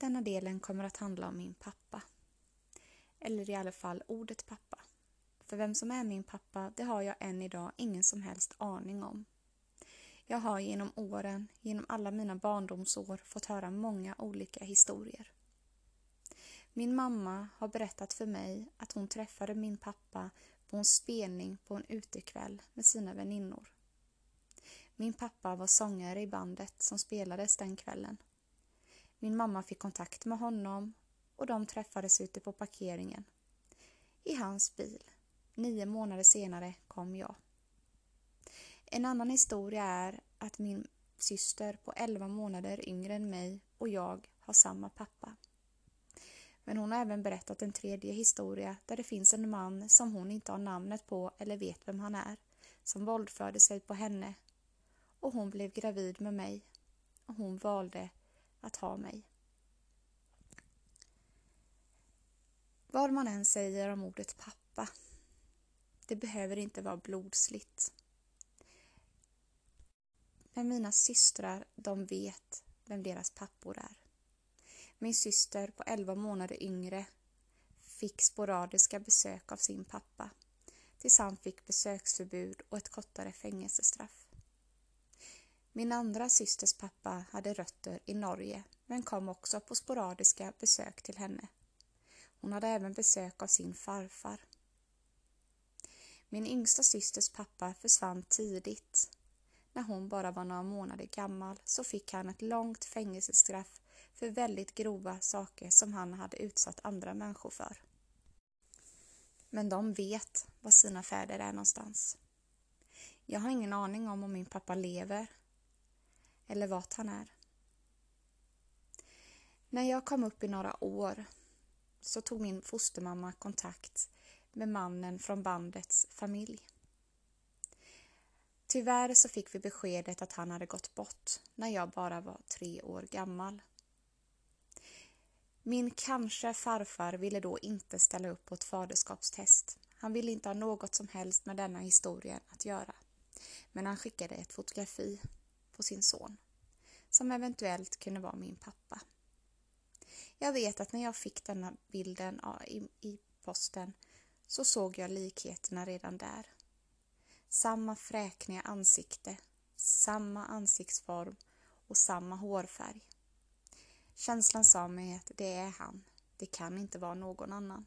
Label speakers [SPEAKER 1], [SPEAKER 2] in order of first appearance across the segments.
[SPEAKER 1] Denna delen kommer att handla om min pappa. Eller i alla fall ordet pappa. För vem som är min pappa, det har jag än idag ingen som helst aning om. Jag har genom åren, genom alla mina barndomsår, fått höra många olika historier. Min mamma har berättat för mig att hon träffade min pappa på en spelning på en utekväll med sina väninnor. Min pappa var sångare i bandet som spelades den kvällen. Min mamma fick kontakt med honom och de träffades ute på parkeringen. I hans bil. Nio månader senare kom jag. En annan historia är att min syster på 11 månader yngre än mig och jag har samma pappa. Men hon har även berättat en tredje historia där det finns en man som hon inte har namnet på eller vet vem han är, som våldförde sig på henne. Och hon blev gravid med mig. Och hon valde att ha mig. Vad man än säger om ordet pappa, det behöver inte vara blodsligt. Men mina systrar, de vet vem deras pappor är. Min syster på 11 månader yngre fick sporadiska besök av sin pappa tills han fick besöksförbud och ett kortare fängelsestraff. Min andra systers pappa hade rötter i Norge men kom också på sporadiska besök till henne. Hon hade även besök av sin farfar. Min yngsta systers pappa försvann tidigt. När hon bara var några månader gammal så fick han ett långt fängelsestraff för väldigt grova saker som han hade utsatt andra människor för. Men de vet var sina fäder är någonstans. Jag har ingen aning om om min pappa lever eller vart han är. När jag kom upp i några år så tog min fostermamma kontakt med mannen från bandets familj. Tyvärr så fick vi beskedet att han hade gått bort när jag bara var tre år gammal. Min kanske farfar ville då inte ställa upp på ett faderskapstest. Han ville inte ha något som helst med denna historien att göra. Men han skickade ett fotografi på sin son, som eventuellt kunde vara min pappa. Jag vet att när jag fick denna bilden i, i posten så såg jag likheterna redan där. Samma fräkniga ansikte, samma ansiktsform och samma hårfärg. Känslan sa mig att det är han. Det kan inte vara någon annan.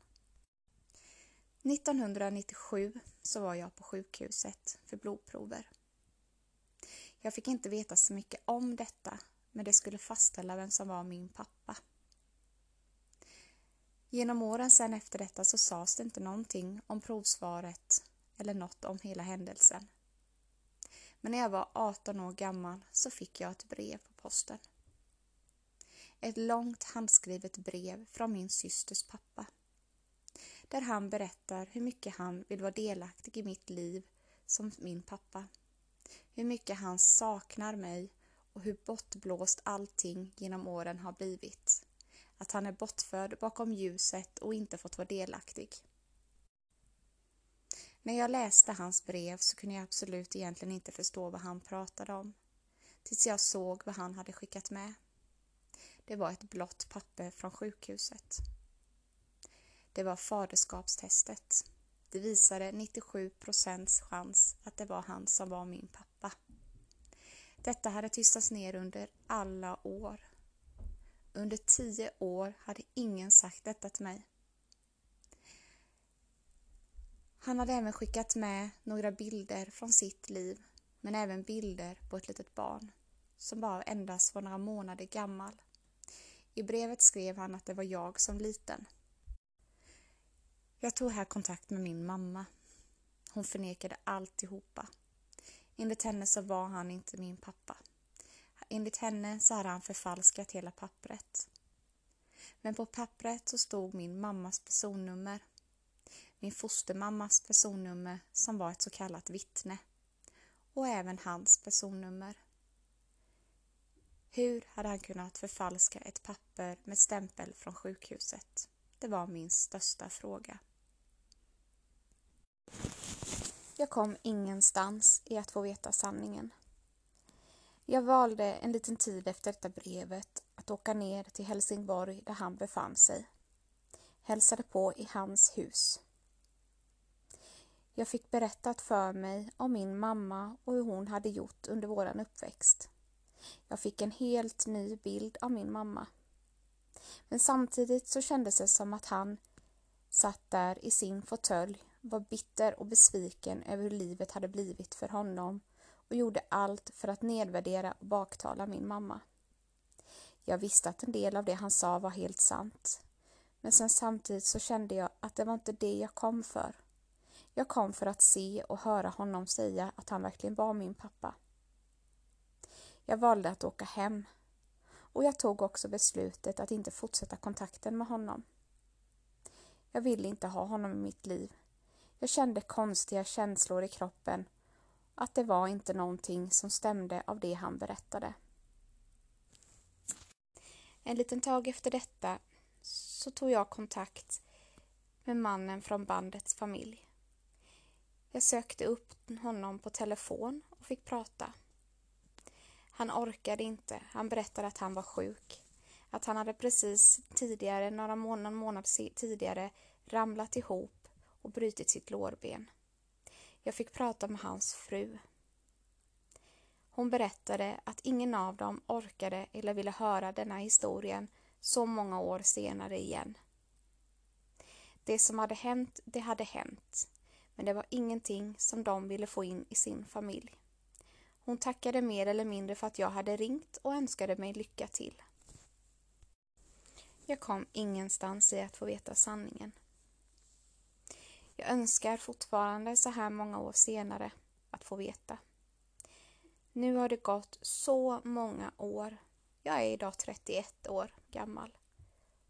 [SPEAKER 1] 1997 så var jag på sjukhuset för blodprover. Jag fick inte veta så mycket om detta, men det skulle fastställa vem som var min pappa. Genom åren sen efter detta så sades det inte någonting om provsvaret eller något om hela händelsen. Men när jag var 18 år gammal så fick jag ett brev på posten. Ett långt handskrivet brev från min systers pappa. Där han berättar hur mycket han vill vara delaktig i mitt liv som min pappa. Hur mycket han saknar mig och hur bortblåst allting genom åren har blivit. Att han är bortförd bakom ljuset och inte fått vara delaktig. När jag läste hans brev så kunde jag absolut egentligen inte förstå vad han pratade om. Tills jag såg vad han hade skickat med. Det var ett blått papper från sjukhuset. Det var faderskapstestet. Det visade 97 procents chans att det var han som var min pappa. Detta hade tystats ner under alla år. Under tio år hade ingen sagt detta till mig. Han hade även skickat med några bilder från sitt liv, men även bilder på ett litet barn som bara endast var några månader gammal. I brevet skrev han att det var jag som liten. Jag tog här kontakt med min mamma. Hon förnekade alltihopa. Enligt henne så var han inte min pappa. Enligt henne så hade han förfalskat hela pappret. Men på pappret så stod min mammas personnummer. Min fostermammas personnummer som var ett så kallat vittne. Och även hans personnummer. Hur hade han kunnat förfalska ett papper med stämpel från sjukhuset? Det var min största fråga. Jag kom ingenstans i att få veta sanningen. Jag valde en liten tid efter detta brevet att åka ner till Helsingborg där han befann sig. Hälsade på i hans hus. Jag fick berättat för mig om min mamma och hur hon hade gjort under våran uppväxt. Jag fick en helt ny bild av min mamma. Men samtidigt så kändes det som att han satt där i sin fåtölj, var bitter och besviken över hur livet hade blivit för honom och gjorde allt för att nedvärdera och baktala min mamma. Jag visste att en del av det han sa var helt sant. Men sen samtidigt så kände jag att det var inte det jag kom för. Jag kom för att se och höra honom säga att han verkligen var min pappa. Jag valde att åka hem och jag tog också beslutet att inte fortsätta kontakten med honom. Jag ville inte ha honom i mitt liv. Jag kände konstiga känslor i kroppen, att det var inte någonting som stämde av det han berättade. En liten tag efter detta så tog jag kontakt med mannen från bandets familj. Jag sökte upp honom på telefon och fick prata. Han orkade inte. Han berättade att han var sjuk. Att han hade precis tidigare, några månader, månad tidigare, ramlat ihop och brutit sitt lårben. Jag fick prata med hans fru. Hon berättade att ingen av dem orkade eller ville höra denna historien så många år senare igen. Det som hade hänt, det hade hänt, men det var ingenting som de ville få in i sin familj. Hon tackade mer eller mindre för att jag hade ringt och önskade mig lycka till. Jag kom ingenstans i att få veta sanningen. Jag önskar fortfarande så här många år senare att få veta. Nu har det gått så många år. Jag är idag 31 år gammal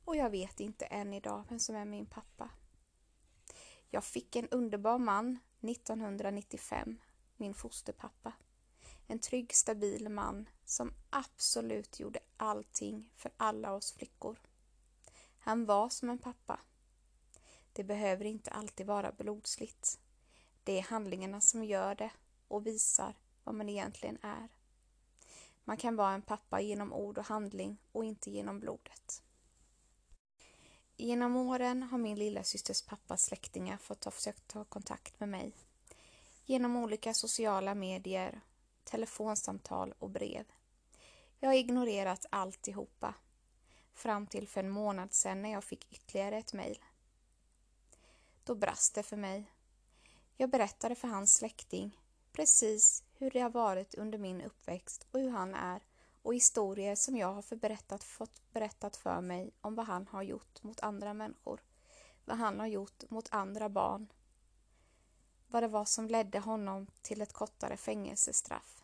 [SPEAKER 1] och jag vet inte än idag vem som är min pappa. Jag fick en underbar man 1995, min fosterpappa. En trygg, stabil man som absolut gjorde allting för alla oss flickor. Han var som en pappa. Det behöver inte alltid vara blodsligt. Det är handlingarna som gör det och visar vad man egentligen är. Man kan vara en pappa genom ord och handling och inte genom blodet. Genom åren har min lilla systers pappas släktingar fått ha försökt ta kontakt med mig genom olika sociala medier telefonsamtal och brev. Jag har ignorerat alltihopa. Fram till för en månad sedan när jag fick ytterligare ett mejl. Då brast det för mig. Jag berättade för hans släkting precis hur det har varit under min uppväxt och hur han är och historier som jag har förberättat, fått berättat för mig om vad han har gjort mot andra människor. Vad han har gjort mot andra barn vad det var som ledde honom till ett kortare fängelsestraff.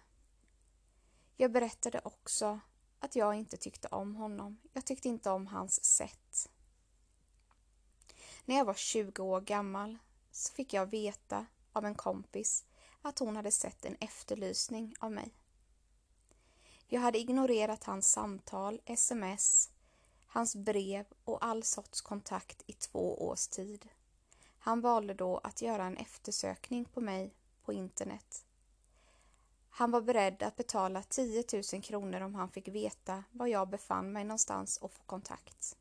[SPEAKER 1] Jag berättade också att jag inte tyckte om honom. Jag tyckte inte om hans sätt. När jag var 20 år gammal så fick jag veta av en kompis att hon hade sett en efterlysning av mig. Jag hade ignorerat hans samtal, sms, hans brev och all sorts kontakt i två års tid. Han valde då att göra en eftersökning på mig på internet. Han var beredd att betala 10 000 kronor om han fick veta var jag befann mig någonstans och få kontakt.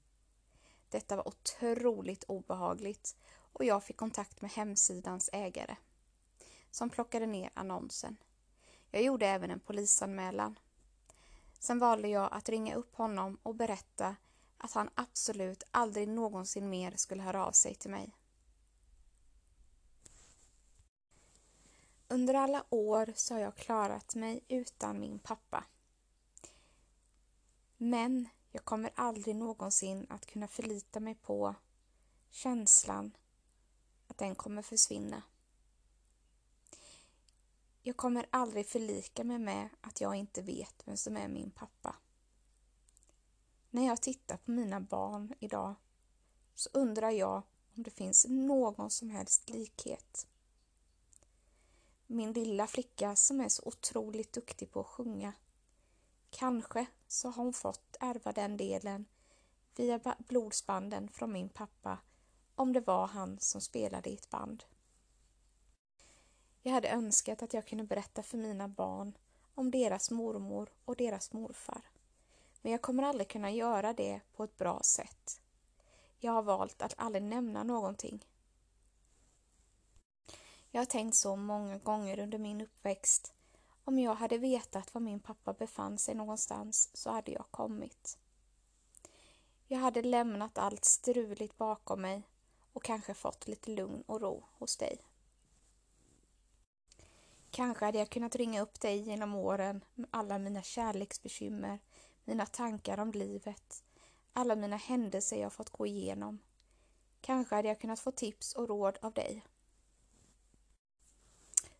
[SPEAKER 1] Detta var otroligt obehagligt och jag fick kontakt med hemsidans ägare som plockade ner annonsen. Jag gjorde även en polisanmälan. Sen valde jag att ringa upp honom och berätta att han absolut aldrig någonsin mer skulle höra av sig till mig. Under alla år så har jag klarat mig utan min pappa. Men jag kommer aldrig någonsin att kunna förlita mig på känslan att den kommer försvinna. Jag kommer aldrig förlika mig med att jag inte vet vem som är min pappa. När jag tittar på mina barn idag så undrar jag om det finns någon som helst likhet min lilla flicka som är så otroligt duktig på att sjunga. Kanske så har hon fått ärva den delen via blodsbanden från min pappa om det var han som spelade i ett band. Jag hade önskat att jag kunde berätta för mina barn om deras mormor och deras morfar. Men jag kommer aldrig kunna göra det på ett bra sätt. Jag har valt att aldrig nämna någonting. Jag har tänkt så många gånger under min uppväxt. Om jag hade vetat var min pappa befann sig någonstans så hade jag kommit. Jag hade lämnat allt struligt bakom mig och kanske fått lite lugn och ro hos dig. Kanske hade jag kunnat ringa upp dig genom åren med alla mina kärleksbekymmer, mina tankar om livet, alla mina händelser jag fått gå igenom. Kanske hade jag kunnat få tips och råd av dig.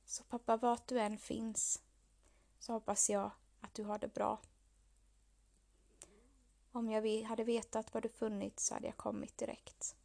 [SPEAKER 1] Så pappa, vart du än finns, så hoppas jag att du har det bra. Om jag hade vetat var du funnits så hade jag kommit direkt.